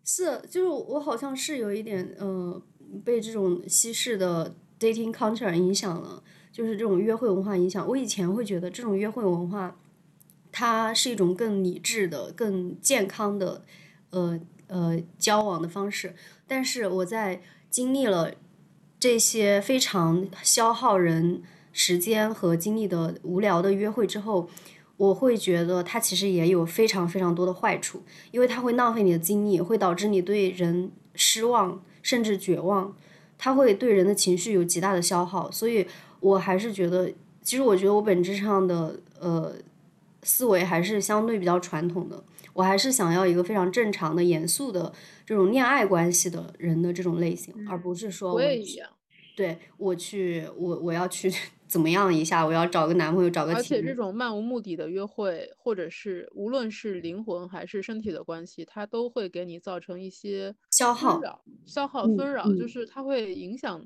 是，就是我好像是有一点，呃，被这种西式的 dating culture 影响了，就是这种约会文化影响。我以前会觉得这种约会文化，它是一种更理智的、更健康的，呃呃交往的方式。但是我在经历了这些非常消耗人时间和精力的无聊的约会之后，我会觉得它其实也有非常非常多的坏处，因为它会浪费你的精力，会导致你对人失望甚至绝望，它会对人的情绪有极大的消耗。所以我还是觉得，其实我觉得我本质上的呃思维还是相对比较传统的，我还是想要一个非常正常的、严肃的这种恋爱关系的人的这种类型，而不是说我也一样。对我去，我我要去怎么样一下？我要找个男朋友，找个。而且这种漫无目的的约会，或者是无论是灵魂还是身体的关系，它都会给你造成一些消耗、消耗、纷扰，就是它会影响。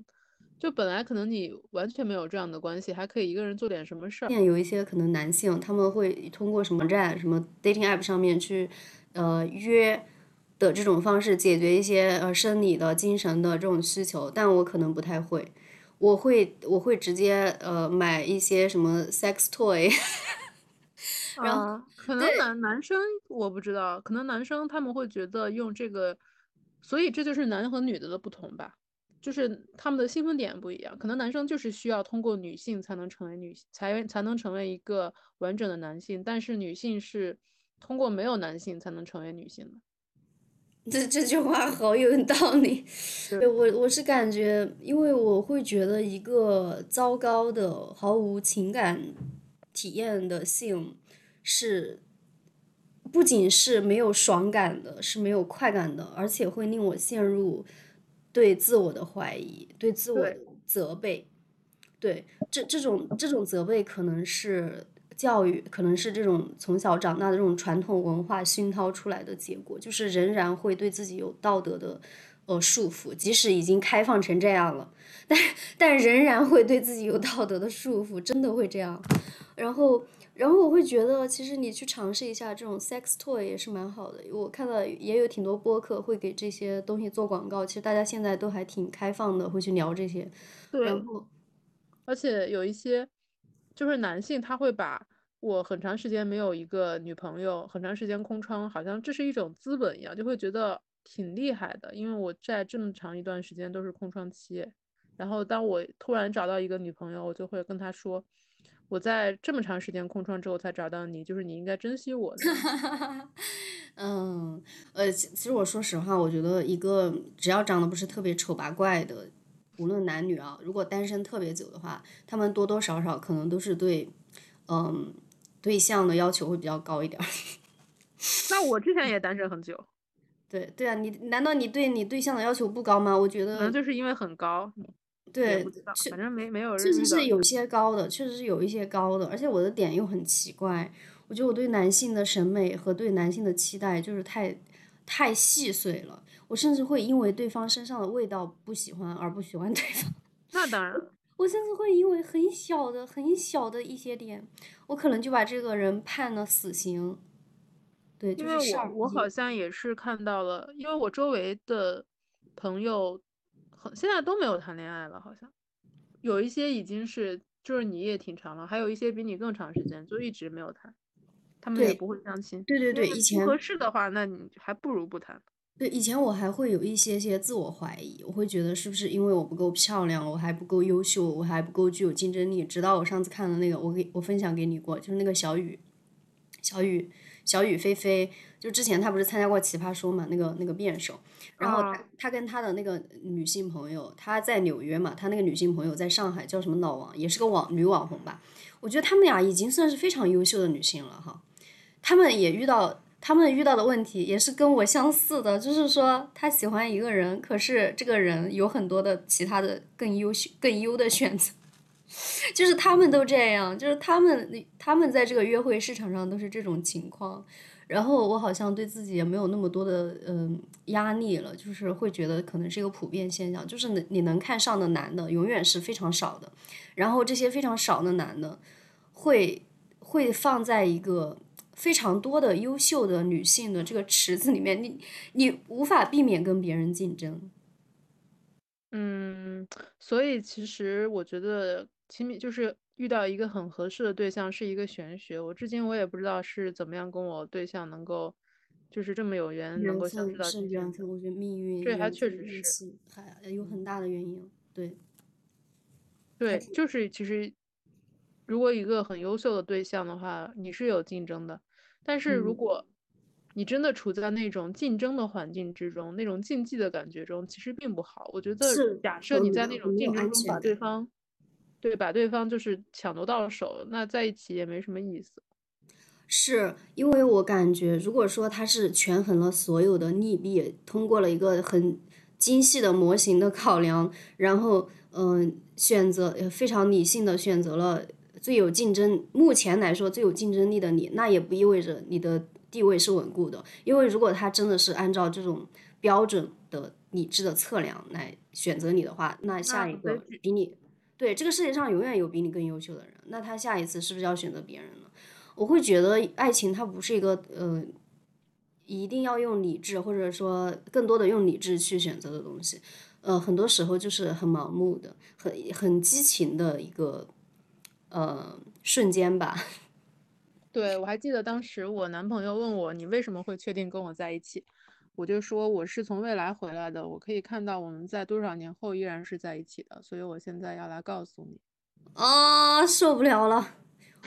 就本来可能你完全没有这样的关系，还可以一个人做点什么事儿。现有一些可能男性他们会通过什么站、什么 dating app 上面去，呃约。的这种方式解决一些呃生理的、精神的这种需求，但我可能不太会，我会我会直接呃买一些什么 sex toy，然后可能男男生我不知道，可能男生他们会觉得用这个，所以这就是男和女的的不同吧，就是他们的兴奋点不一样，可能男生就是需要通过女性才能成为女才才能成为一个完整的男性，但是女性是通过没有男性才能成为女性的。这这句话好有道理，对我我是感觉，因为我会觉得一个糟糕的、毫无情感体验的性，是不仅是没有爽感的，是没有快感的，而且会令我陷入对自我的怀疑、对自我的责备。对，这这种这种责备可能是。教育可能是这种从小长大的这种传统文化熏陶出来的结果，就是仍然会对自己有道德的呃束缚，即使已经开放成这样了，但但仍然会对自己有道德的束缚，真的会这样。然后然后我会觉得，其实你去尝试一下这种 sex toy 也是蛮好的。我看到也有挺多播客会给这些东西做广告，其实大家现在都还挺开放的，会去聊这些。对，然后而且有一些。就是男性，他会把我很长时间没有一个女朋友，很长时间空窗，好像这是一种资本一样，就会觉得挺厉害的。因为我在这么长一段时间都是空窗期，然后当我突然找到一个女朋友，我就会跟她说，我在这么长时间空窗之后才找到你，就是你应该珍惜我。嗯，呃，其实我说实话，我觉得一个只要长得不是特别丑八怪的。无论男女啊，如果单身特别久的话，他们多多少少可能都是对，嗯，对象的要求会比较高一点。那我之前也单身很久。对对啊，你难道你对你对象的要求不高吗？我觉得可能就是因为很高。对，反正没没有人。确实是有些高的，确实是有一些高的，而且我的点又很奇怪，我觉得我对男性的审美和对男性的期待就是太太细碎了。我甚至会因为对方身上的味道不喜欢而不喜欢对方。那当然，我甚至会因为很小的、很小的一些点，我可能就把这个人判了死刑。对，就是我我好像也是看到了，因为我周围的朋友很现在都没有谈恋爱了，好像有一些已经是就是你也挺长了，还有一些比你更长时间就一直没有谈，他们也不会相亲。对对对，以前合适的话，那你还不如不谈。对，以前我还会有一些些自我怀疑，我会觉得是不是因为我不够漂亮，我还不够优秀，我还不够具有竞争力。直到我上次看的那个，我给我分享给你过，就是那个小雨，小雨，小雨霏霏，就之前她不是参加过奇葩说嘛，那个那个辩手，然后他他跟她的那个女性朋友，她在纽约嘛，她那个女性朋友在上海叫什么老王，也是个网女网红吧，我觉得他们俩已经算是非常优秀的女性了哈，他们也遇到。他们遇到的问题也是跟我相似的，就是说他喜欢一个人，可是这个人有很多的其他的更优秀、更优的选择，就是他们都这样，就是他们他们在这个约会市场上都是这种情况。然后我好像对自己也没有那么多的嗯压力了，就是会觉得可能是一个普遍现象，就是你你能看上的男的永远是非常少的，然后这些非常少的男的会会放在一个。非常多的优秀的女性的这个池子里面，你你无法避免跟别人竞争。嗯，所以其实我觉得亲密就是遇到一个很合适的对象是一个玄学。我至今我也不知道是怎么样跟我对象能够就是这么有缘能够相识到是缘分，我觉得命运这还确实是还有很大的原因。对，对，就是其实如果一个很优秀的对象的话，你是有竞争的。但是如果你真的处在那种竞争的环境之中，那种竞技的感觉中，其实并不好。我觉得，假设你在那种竞争中把对方，对，把对方就是抢夺到了手，那在一起也没什么意思。是因为我感觉，如果说他是权衡了所有的利弊，通过了一个很精细的模型的考量，然后嗯，选择非常理性的选择了最有竞争，目前来说最有竞争力的你，那也不意味着你的地位是稳固的。因为如果他真的是按照这种标准的理智的测量来选择你的话，那下一个比你对这个世界上永远有比你更优秀的人，那他下一次是不是要选择别人呢？我会觉得爱情它不是一个呃，一定要用理智或者说更多的用理智去选择的东西，呃，很多时候就是很盲目的、很很激情的一个呃瞬间吧。对，我还记得当时我男朋友问我你为什么会确定跟我在一起，我就说我是从未来回来的，我可以看到我们在多少年后依然是在一起的，所以我现在要来告诉你。啊，受不了了，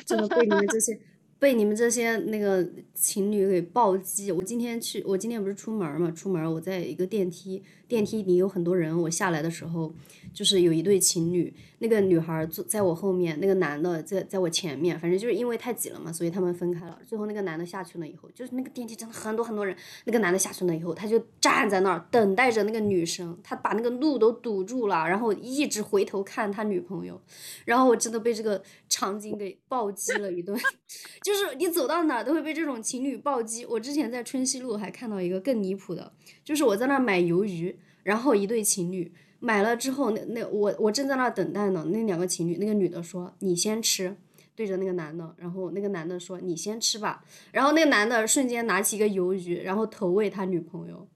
真的被你们这些。被你们这些那个情侣给暴击！我今天去，我今天不是出门嘛？出门我在一个电梯，电梯里有很多人。我下来的时候，就是有一对情侣，那个女孩坐在我后面，那个男的在在我前面。反正就是因为太挤了嘛，所以他们分开了。最后那个男的下去了以后，就是那个电梯真的很多很多人。那个男的下去了以后，他就站在那儿等待着那个女生，他把那个路都堵住了，然后一直回头看他女朋友。然后我真的被这个场景给暴击了一顿。就是你走到哪都会被这种情侣暴击。我之前在春熙路还看到一个更离谱的，就是我在那儿买鱿鱼，然后一对情侣买了之后，那那我我正在那儿等待呢。那两个情侣，那个女的说：“你先吃。”对着那个男的，然后那个男的说：“你先吃吧。”然后那个男的瞬间拿起一个鱿鱼，然后投喂他女朋友，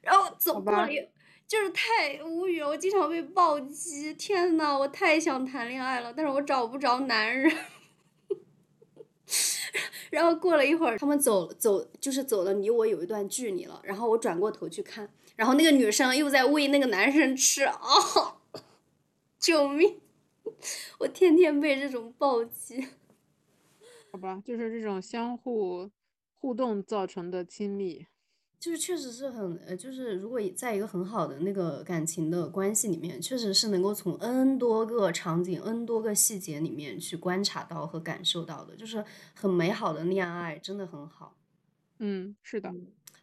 然后走过来，就是太无语了。我经常被暴击，天呐，我太想谈恋爱了，但是我找不着男人。然后过了一会儿，他们走走，就是走了离我有一段距离了。然后我转过头去看，然后那个女生又在喂那个男生吃啊！救命！我天天被这种暴击。好吧，就是这种相互互动造成的亲密。就是确实是很呃，就是如果在一个很好的那个感情的关系里面，确实是能够从 N 多个场景、N 多个细节里面去观察到和感受到的，就是很美好的恋爱，真的很好。嗯，是的，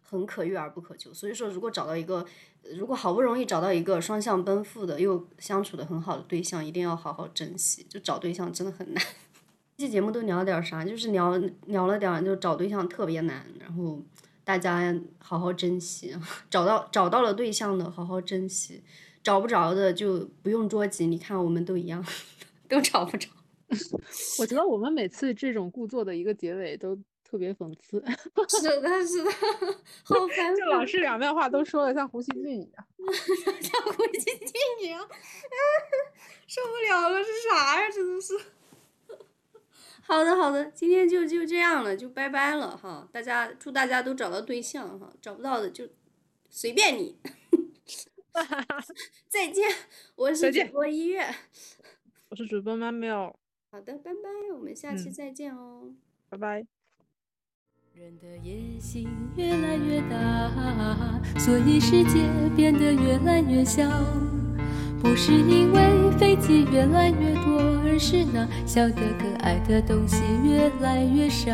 很可遇而不可求。所以说，如果找到一个，如果好不容易找到一个双向奔赴的又相处的很好的对象，一定要好好珍惜。就找对象真的很难。这期节目都聊了点啥？就是聊聊了点，就找对象特别难，然后。大家好好珍惜，找到找到了对象的好好珍惜，找不着的就不用着急。你看，我们都一样，都找不着。我觉得我们每次这种故作的一个结尾都特别讽刺。是的，是的，好烦。就老是两面话都说的像胡锡进一样，像胡锡进一样，受不了了，是啥呀？真的是。好的，好的，今天就就这样了，就拜拜了哈。大家祝大家都找到对象哈，找不到的就随便你。再见，我是主播一月，我是主播妈喵。好的，拜拜，我们下期再见哦。拜拜。人的野心越来越大，所以世界变得越来越小。不是因为飞机越来越多，而是那小的可爱的东西越来越少。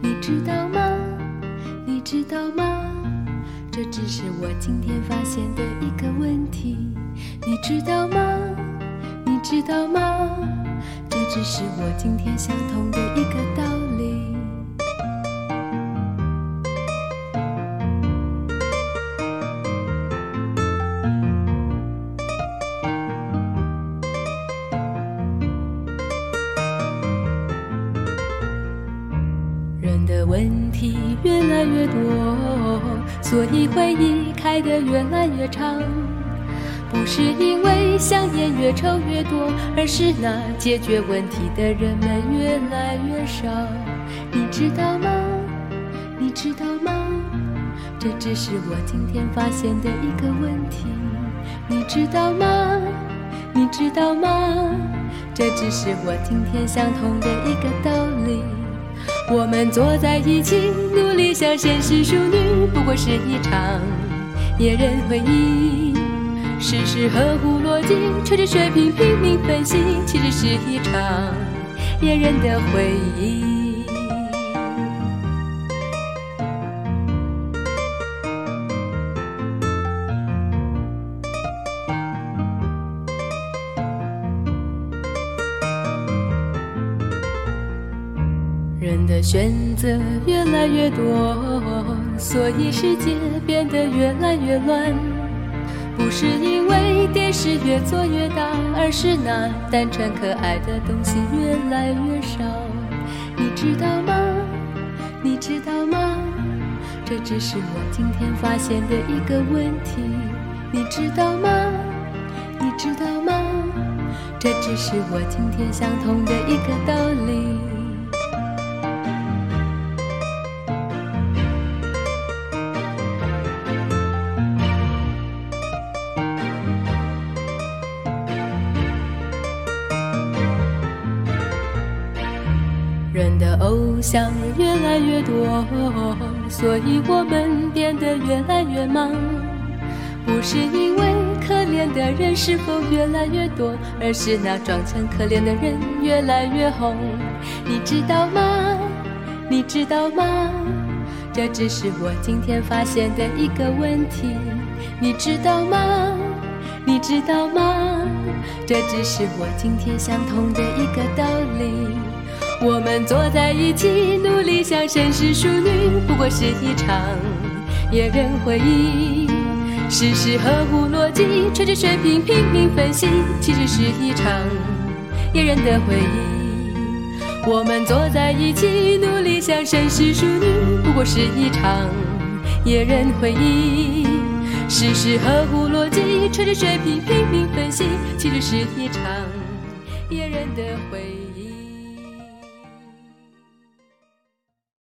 你知道吗？你知道吗？这只是我今天发现的一个问题。你知道吗？你知道吗？这只是我今天想通的一个道理。所以回忆开得越来越长。不是因为香烟越抽越多，而是那解决问题的人们越来越少。你知道吗？你知道吗？这只是我今天发现的一个问题。你知道吗？你知道吗？这只是我今天想通的一个道理。我们坐在一起，努力向现实淑女，不过是一场野人回忆。事事合乎逻辑，吹着水瓶拼命分析，其实是一场野人的回忆。人的选择越来越多，所以世界变得越来越乱。不是因为电视越做越大，而是那单纯可爱的东西越来越少。你知道吗？你知道吗？这只是我今天发现的一个问题。你知道吗？你知道吗？这只是我今天想通的一个道理。想越来越多，所以我们变得越来越忙。不是因为可怜的人是否越来越多，而是那装成可怜的人越来越红。你知道吗？你知道吗？这只是我今天发现的一个问题。你知道吗？你知道吗？这只是我今天想通的一个道理。我们坐在一起，努力像绅士淑女，不过是一场野人回忆。事事合乎逻辑，吹着水平拼命分析，其实是一场野人的回忆。我们坐在一起，努力像绅士淑女，不过是一场野人回忆。事事合乎逻辑，吹着水平拼命分析，其实是一场野人的回忆。